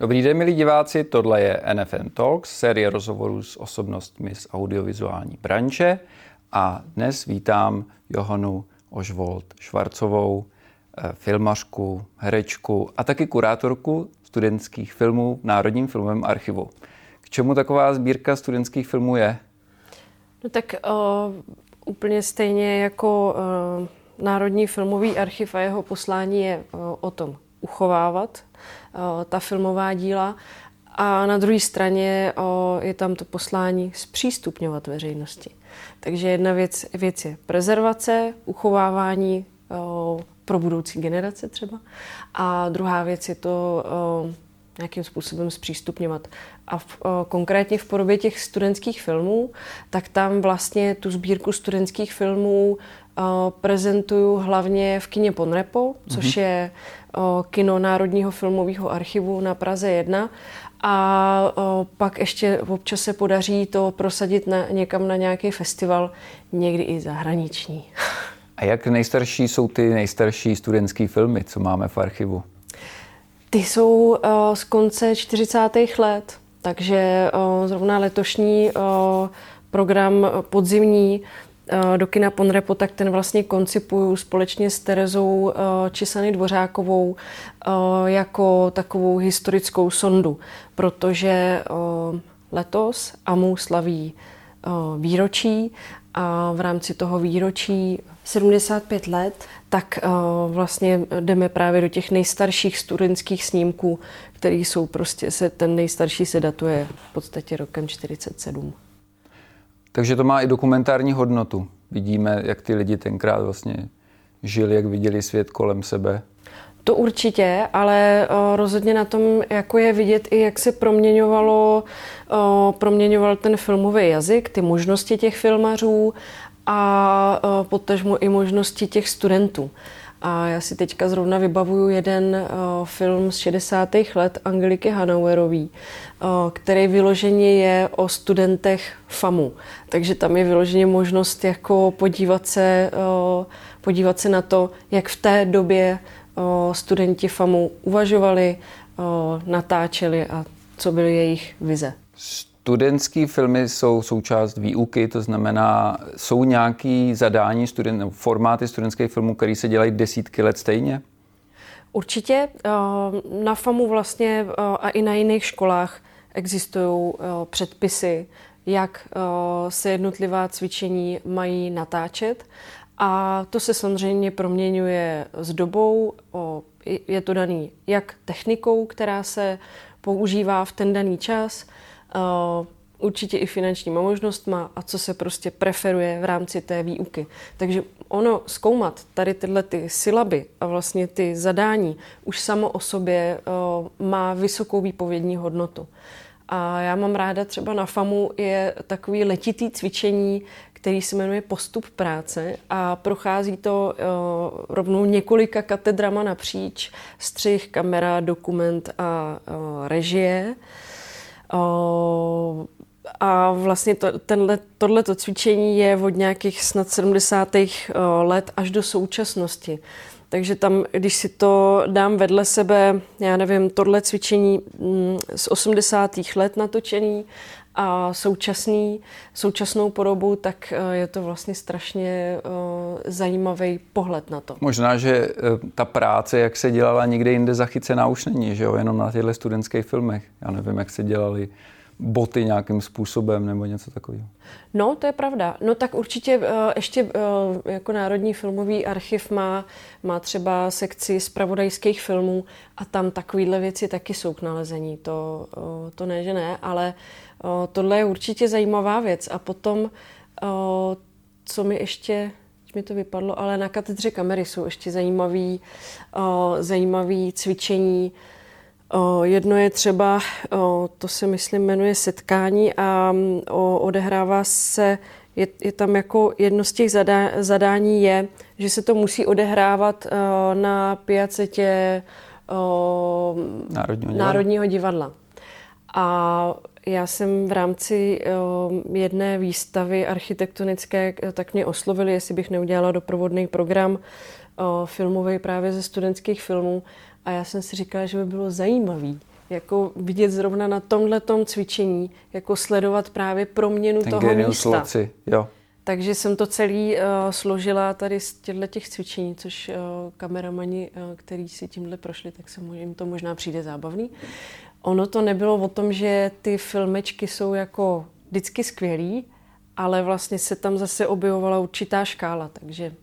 Dobrý den, milí diváci, tohle je NFN Talks, série rozhovorů s osobnostmi z audiovizuální branže a dnes vítám Johanu Ožvold Švarcovou, eh, filmařku, herečku a taky kurátorku studentských filmů v Národním filmovém archivu. K čemu taková sbírka studentských filmů je? No tak uh, úplně stejně jako uh, Národní filmový archiv a jeho poslání je uh, o tom uchovávat ta filmová díla a na druhé straně je tam to poslání zpřístupňovat veřejnosti. Takže jedna věc, věc je prezervace, uchovávání pro budoucí generace třeba a druhá věc je to nějakým způsobem zpřístupňovat. A v, o, konkrétně v podobě těch studentských filmů, tak tam vlastně tu sbírku studentských filmů prezentuju hlavně v kině Ponrepo, což mm-hmm. je o, kino Národního filmového archivu na Praze 1. A o, pak ještě občas se podaří to prosadit na, někam na nějaký festival, někdy i zahraniční. A jak nejstarší jsou ty nejstarší studentské filmy, co máme v archivu? Ty jsou z konce 40. let, takže zrovna letošní program podzimní do kina Ponrepo, tak ten vlastně koncipuju společně s Terezou uh, Čisany Dvořákovou uh, jako takovou historickou sondu, protože letos AMU slaví výročí a v rámci toho výročí 75 let, tak vlastně jdeme právě do těch nejstarších studentských snímků, které jsou prostě, se, ten nejstarší se datuje v podstatě rokem 47. Takže to má i dokumentární hodnotu. Vidíme, jak ty lidi tenkrát vlastně žili, jak viděli svět kolem sebe. To určitě, ale o, rozhodně na tom jako je vidět i, jak se proměňovalo, o, proměňoval ten filmový jazyk, ty možnosti těch filmařů a o, potažmo i možnosti těch studentů. A já si teďka zrovna vybavuju jeden o, film z 60. let Angeliky Hanauerový, o, který vyloženě je o studentech FAMu. Takže tam je vyloženě možnost jako podívat se, o, podívat se na to, jak v té době studenti FAMu uvažovali, natáčeli a co byly jejich vize. Studentské filmy jsou součást výuky, to znamená, jsou nějaké zadání, student, formáty studentských filmů, které se dělají desítky let stejně? Určitě. Na FAMu vlastně a i na jiných školách existují předpisy, jak se jednotlivá cvičení mají natáčet a to se samozřejmě proměňuje s dobou. Je to daný jak technikou, která se používá v ten daný čas, určitě i finančníma možnostma a co se prostě preferuje v rámci té výuky. Takže ono zkoumat tady tyhle ty sylaby a vlastně ty zadání už samo o sobě má vysokou výpovědní hodnotu. A já mám ráda třeba na FAMu je takový letitý cvičení, který se jmenuje Postup práce a prochází to uh, rovnou několika katedrama napříč, střih, kamera, dokument a uh, režie. Uh, a vlastně to, tenhle, tohleto cvičení je od nějakých snad 70. let až do současnosti. Takže tam, když si to dám vedle sebe, já nevím, tohle cvičení mm, z 80. let natočený a současný, současnou podobu, tak eh, je to vlastně strašně uh, zajímavý pohled na to. Možná, že uh, ta práce, jak se dělala někde jinde zachycená, už není, že jo, jenom na těchto studentských filmech. Já nevím, jak se dělali boty nějakým způsobem nebo něco takového. No, to je pravda. No tak určitě uh, ještě uh, jako Národní filmový archiv má, má třeba sekci zpravodajských filmů a tam takovéhle věci taky jsou k nalezení. To, uh, to ne, že ne, ale tohle je určitě zajímavá věc. A potom, co mi ještě mi to vypadlo, ale na katedře kamery jsou ještě zajímavý, zajímavý cvičení. Jedno je třeba, to se myslím jmenuje setkání a odehrává se, je, je tam jako jedno z těch zadá, zadání je, že se to musí odehrávat na piacetě Národního divadla. Národního divadla. A já jsem v rámci uh, jedné výstavy architektonické, eh, tak mě oslovili, jestli bych neudělala doprovodný program uh, filmový právě ze studentských filmů. A já jsem si říkala, že by bylo zajímavý, jako vidět zrovna na tomhle cvičení, jako sledovat právě proměnu Ten toho místa. Loci, jo. Takže jsem to celý uh, složila tady z těchto těch cvičení, což uh, kameramani, uh, který si tímhle prošli, tak se jim to možná přijde zábavný. Ono to nebylo o tom, že ty filmečky jsou jako vždycky skvělý, ale vlastně se tam zase objevovala určitá škála, takže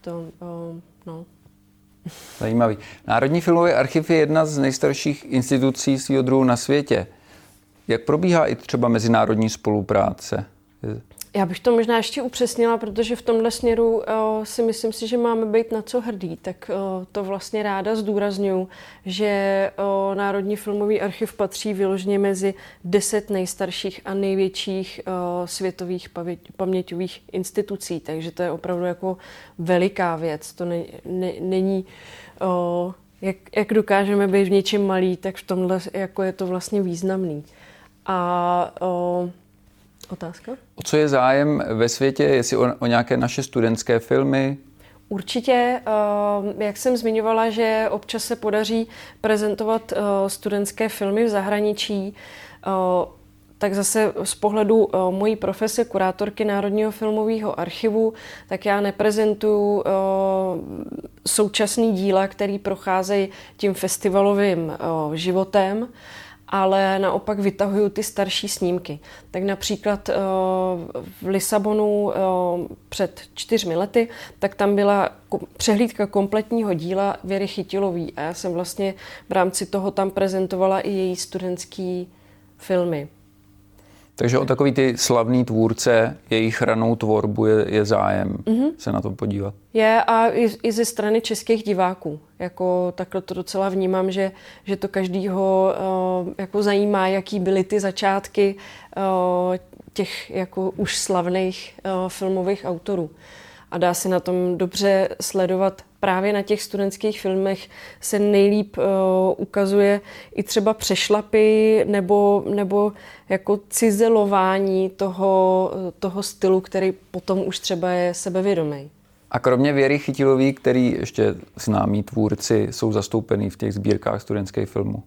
to, uh, no. Zajímavý. Národní filmový archiv je jedna z nejstarších institucí svého druhu na světě. Jak probíhá i třeba mezinárodní spolupráce? Já bych to možná ještě upřesnila, protože v tomhle směru uh, si myslím si, že máme být na co hrdí. Tak uh, to vlastně ráda zdůraznuju, že uh, Národní filmový archiv patří vyloženě mezi deset nejstarších a největších uh, světových paměťových institucí. Takže to je opravdu jako veliká věc. To ne, ne, není... Uh, jak, jak dokážeme být v něčem malý, tak v tomhle jako je to vlastně významný. A uh, Otázka? O co je zájem ve světě? Jestli o, o nějaké naše studentské filmy? Určitě, eh, jak jsem zmiňovala, že občas se podaří prezentovat eh, studentské filmy v zahraničí, eh, tak zase z pohledu mojí profese kurátorky Národního filmového archivu, tak já neprezentuju současný díla, který procházejí tím festivalovým životem, ale naopak vytahuju ty starší snímky. Tak například eh, v Lisabonu eh, před čtyřmi lety, tak tam byla přehlídka kompletního díla Věry Chytilový a já jsem vlastně v rámci toho tam prezentovala i její studentský filmy. Takže o takový ty slavný tvůrce, jejich ranou tvorbu je, je zájem mm-hmm. se na to podívat. Je a i, i ze strany českých diváků. Jako takhle to docela vnímám, že, že to každýho uh, jako zajímá, jaký byly ty začátky uh, těch jako už slavných uh, filmových autorů a dá se na tom dobře sledovat. Právě na těch studentských filmech se nejlíp uh, ukazuje i třeba přešlapy nebo, nebo jako cizelování toho, toho stylu, který potom už třeba je sebevědomý. A kromě Věry Chytilový, který ještě známí tvůrci jsou zastoupený v těch sbírkách studentských filmů?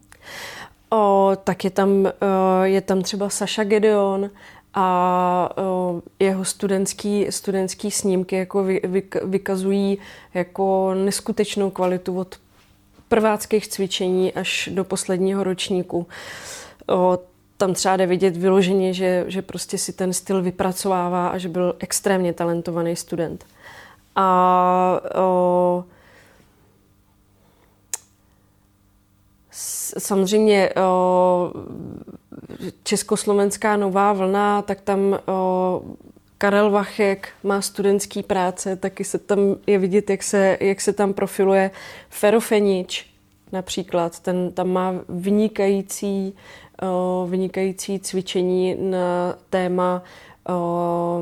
O, tak je tam, o, je tam třeba Saša Gedeon, a jeho studentský, studentský snímky jako vy, vy, vykazují jako neskutečnou kvalitu od prváckých cvičení až do posledního ročníku. O, tam třeba jde vidět vyloženě, že, že prostě si ten styl vypracovává a že byl extrémně talentovaný student. A o, samozřejmě o, československá nová vlna, tak tam o, Karel Vachek má studentský práce, taky se tam je vidět, jak se, jak se tam profiluje Ferofenič například. Ten tam má vynikající, o, vynikající cvičení na téma o, o,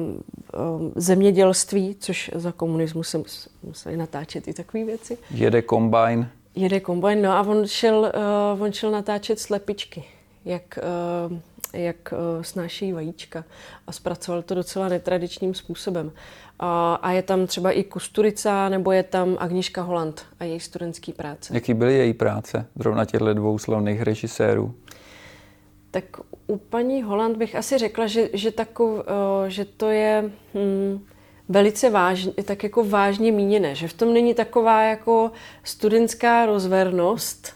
zemědělství, což za komunismu se museli natáčet i takové věci. Jede kombajn. Jede kombajn, no a on šel, uh, on šel natáčet slepičky jak, eh, jak eh, snáší vajíčka a zpracoval to docela netradičním způsobem. A, a je tam třeba i Kusturica, nebo je tam Agniška Holand a její studentský práce. Jaký byly její práce, zrovna těchto dvou slavných režisérů? Tak u paní Holand bych asi řekla, že, že, takov, eh, že to je hm, velice vážně, tak jako vážně míněné, že v tom není taková jako studentská rozvernost,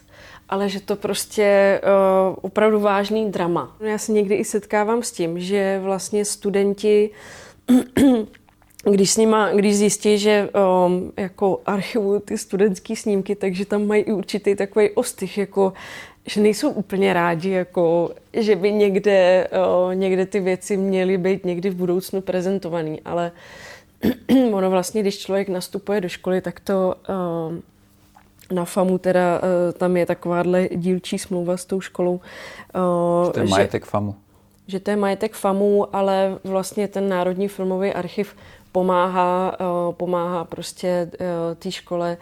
ale že to prostě uh, opravdu vážný drama. Já se někdy i setkávám s tím, že vlastně studenti když, s nima, když zjistí, že um, jako archivují ty studentské snímky, takže tam mají i určitý takový ostych, jako že nejsou úplně rádi, jako, že by někde, uh, někde ty věci měly být někdy v budoucnu prezentované, ale ono vlastně, když člověk nastupuje do školy, tak to uh, na FAMu teda eh, tam je takováhle dílčí smlouva s tou školou. Eh, že to je majetek FAMu. Že to je majetek FAMu, ale vlastně ten Národní filmový archiv pomáhá, eh, pomáhá prostě té škole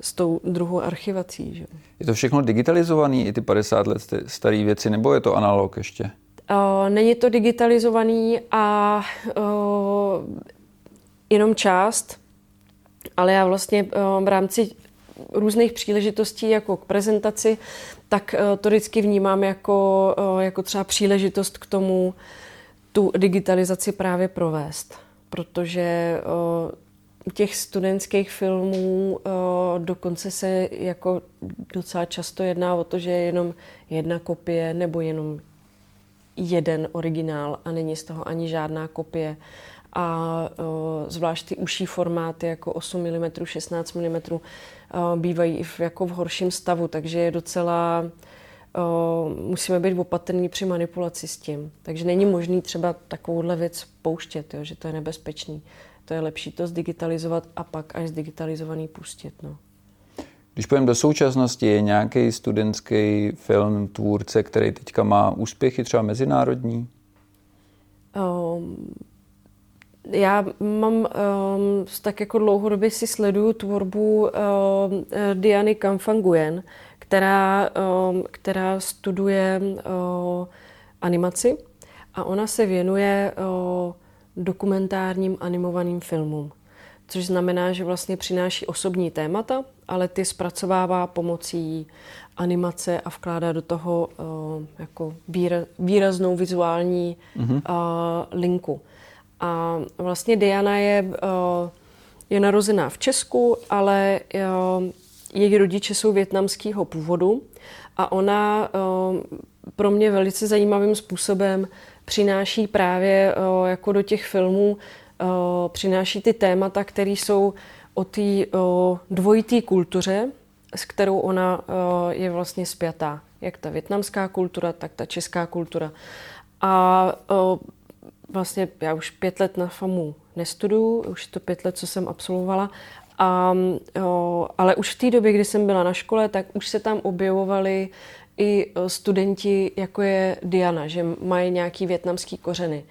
s tou druhou archivací. Že? Je to všechno digitalizovaný, i ty 50 let staré věci, nebo je to analog ještě? Není to digitalizovaný a jenom část, ale já vlastně v rámci různých příležitostí jako k prezentaci, tak to vždycky vnímám jako, jako třeba příležitost k tomu tu digitalizaci právě provést. Protože u těch studentských filmů dokonce se jako docela často jedná o to, že je jenom jedna kopie nebo jenom jeden originál a není z toho ani žádná kopie. A zvlášť ty užší formáty jako 8 mm, 16 mm bývají i v, jako v horším stavu, takže je docela musíme být opatrní při manipulaci s tím. Takže není možný třeba takovouhle věc pouštět, jo, že to je nebezpečný. To je lepší to zdigitalizovat a pak až zdigitalizovaný pustit. No. Když půjdeme do současnosti, je nějaký studentský film, tvůrce, který teďka má úspěchy třeba mezinárodní? Um, já mám um, tak jako dlouhodobě si sleduju tvorbu um, Diany Kamfanguyen, která, um, která studuje um, animaci a ona se věnuje um, dokumentárním animovaným filmům což znamená, že vlastně přináší osobní témata, ale ty zpracovává pomocí animace a vkládá do toho uh, jako výraznou vizuální uh, linku. A vlastně Diana je, uh, je narozená v Česku, ale uh, její rodiče jsou větnamského původu a ona uh, pro mě velice zajímavým způsobem přináší právě jako do těch filmů Eh, přináší ty témata, které jsou o té dvojité kultuře, s kterou ona eh, je vlastně spjatá. Jak ta větnamská kultura, tak ta česká kultura. A vlastně já už pět let na FAMu nestuduju, už to pět let, co jsem absolvovala, a, o, ale už v té době, kdy jsem byla na škole, tak už se tam objevovali i studenti, jako je Diana, že mají nějaký větnamský kořeny.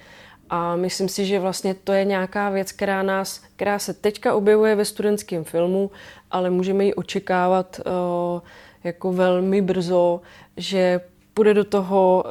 A myslím si, že vlastně to je nějaká věc, která, nás, která se teďka objevuje ve studentském filmu, ale můžeme ji očekávat uh, jako velmi brzo, že půjde do toho,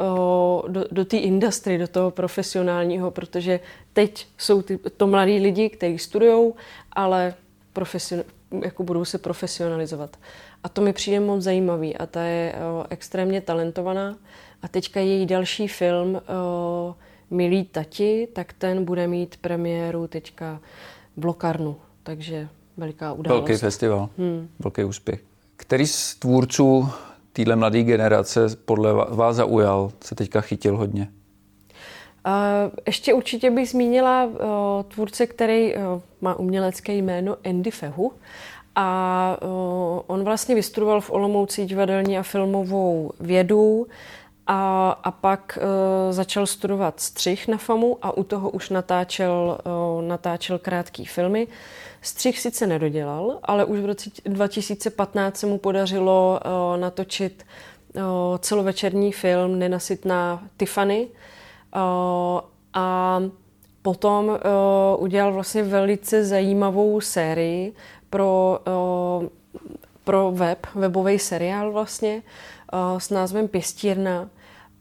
uh, do, do té industry, do toho profesionálního, protože teď jsou ty, to mladí lidi, kteří studují, ale profesion, jako budou se profesionalizovat. A to mi přijde moc zajímavý a ta je uh, extrémně talentovaná. A teďka její další film uh, Milí tati, tak ten bude mít premiéru teďka v Lokarnu, takže veliká událost. Velký festival, hmm. velký úspěch. Který z tvůrců téhle mladé generace podle vás zaujal, se teďka chytil hodně? Uh, ještě určitě bych zmínila uh, tvůrce, který uh, má umělecké jméno Andy Fehu. A uh, on vlastně vystudoval v Olomouci divadelní a filmovou vědu, a, a pak uh, začal studovat střih na FAMu a u toho už natáčel, uh, natáčel krátký filmy. Střih sice nedodělal, ale už v roce 2015 se mu podařilo uh, natočit uh, celovečerní film Nenasytná Tiffany. Uh, a potom uh, udělal vlastně velice zajímavou sérii pro, uh, pro web, webový seriál vlastně, uh, s názvem Pěstírna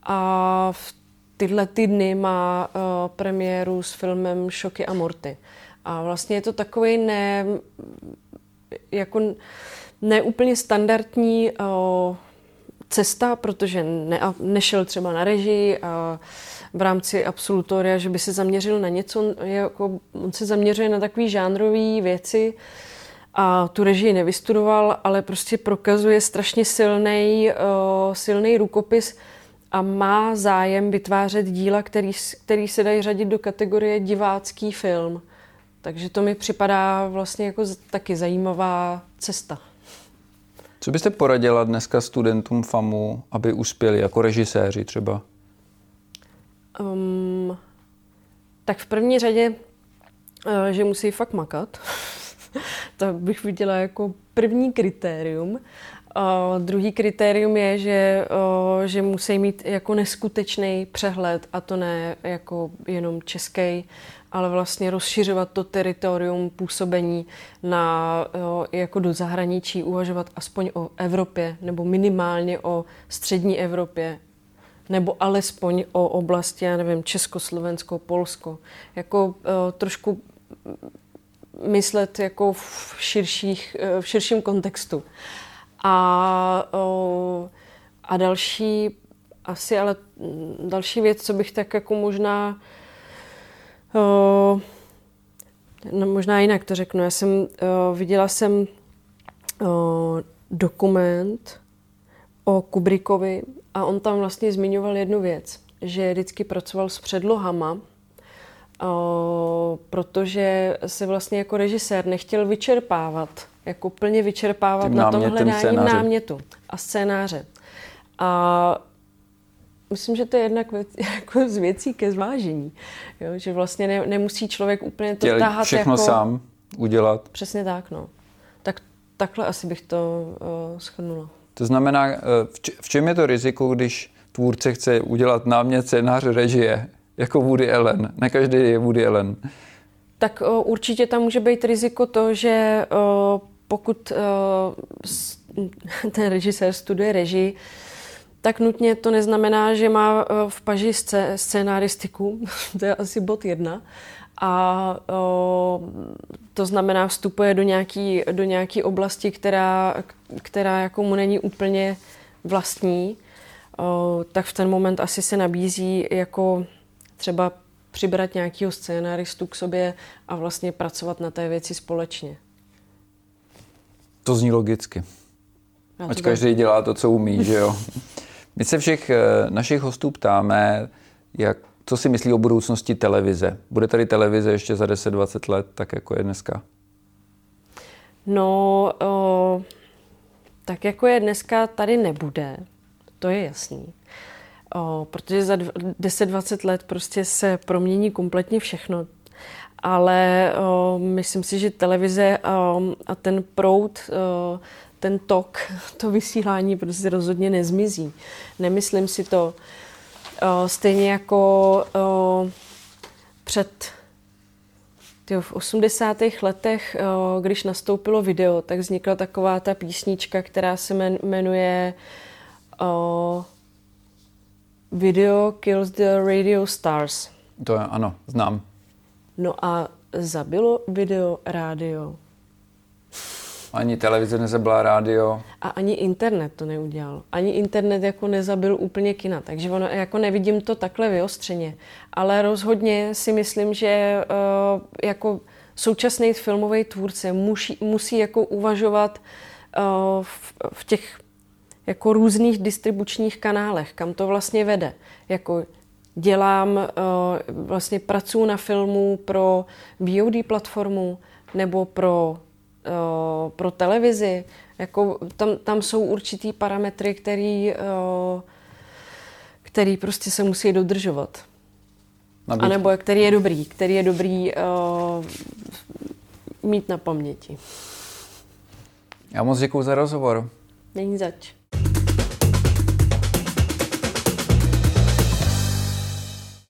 a v tyhle ty dny má uh, premiéru s filmem Šoky a Morty. A vlastně je to takový ne, jako neúplně standardní uh, cesta, protože ne, nešel třeba na režii a v rámci absolutoria, že by se zaměřil na něco, jako, on se zaměřuje na takové žánrové věci, a tu režii nevystudoval, ale prostě prokazuje strašně silný uh, silný rukopis a má zájem vytvářet díla, který, který se dají řadit do kategorie divácký film. Takže to mi připadá vlastně jako taky zajímavá cesta. Co byste poradila dneska studentům FAMu, aby uspěli jako režiséři třeba? Um, tak v první řadě, eh, že musí fakt makat. to bych viděla jako první kritérium. A druhý kritérium je, že, že musí mít jako neskutečný přehled, a to ne jako jenom český, ale vlastně rozšiřovat to teritorium působení na, jako do zahraničí, uvažovat aspoň o Evropě, nebo minimálně o střední Evropě, nebo alespoň o oblasti, já nevím, Československo, Polsko. Jako trošku myslet jako v, širších, uh, v širším kontextu. A, a další, asi ale další věc, co bych tak jako možná no možná jinak to řeknu. Já jsem viděla jsem dokument o Kubrickovi a on tam vlastně zmiňoval jednu věc, že vždycky pracoval s předlohama, protože se vlastně jako režisér nechtěl vyčerpávat, jako plně vyčerpávat Tím na tom hledání scénáře. námětu a scénáře. A myslím, že to je jednak věc, jako z věcí ke zvážení. Jo? Že vlastně ne, nemusí člověk úplně to táhat všechno jako... sám udělat. Přesně tak, no. Tak takhle asi bych to uh, schrnula. To znamená, eh, v čem je to riziko, když tvůrce chce udělat námět scénář režie, jako Woody Allen? Ne každý je Woody Allen. Tak uh, určitě tam může být riziko to, že uh, pokud uh, ten režisér studuje režii, tak nutně to neznamená, že má v paži scénaristiku, to je asi bod jedna, a o, to znamená vstupuje do nějaké do nějaký oblasti, která, která jako mu není úplně vlastní, o, tak v ten moment asi se nabízí jako třeba přibrat nějakého scénaristu k sobě a vlastně pracovat na té věci společně. To zní logicky. Ať každý dělá to, co umí, že jo? My se všech eh, našich hostů ptáme, jak co si myslí o budoucnosti televize? Bude tady televize ještě za 10-20 let, tak jako je dneska? No, o, tak jako je dneska, tady nebude. To je jasný. O, protože za 10-20 let prostě se promění kompletně všechno. Ale o, myslím si, že televize o, a ten proud, o, ten tok, to vysílání prostě rozhodně nezmizí. Nemyslím si to. Stejně jako před tyjo, v 80. letech, když nastoupilo video, tak vznikla taková ta písnička, která se jmenuje Video Kills the Radio Stars. To je, ano, znám. No a zabilo video rádio. Ani televize nezabila rádio. A ani internet to neudělal. Ani internet jako nezabil úplně kina. Takže ono, jako nevidím to takhle vyostřeně. Ale rozhodně si myslím, že uh, jako současný filmový tvůrce musí, musí jako uvažovat uh, v, v těch jako různých distribučních kanálech, kam to vlastně vede. Jako dělám, uh, vlastně pracuji na filmu pro VOD platformu nebo pro Eh, pro televizi. Jako tam, tam jsou určitý parametry, který, eh, který prostě se musí dodržovat. A nebo který je dobrý, který je dobrý uh, mít na paměti. Já moc děkuji za rozhovor. Není zač.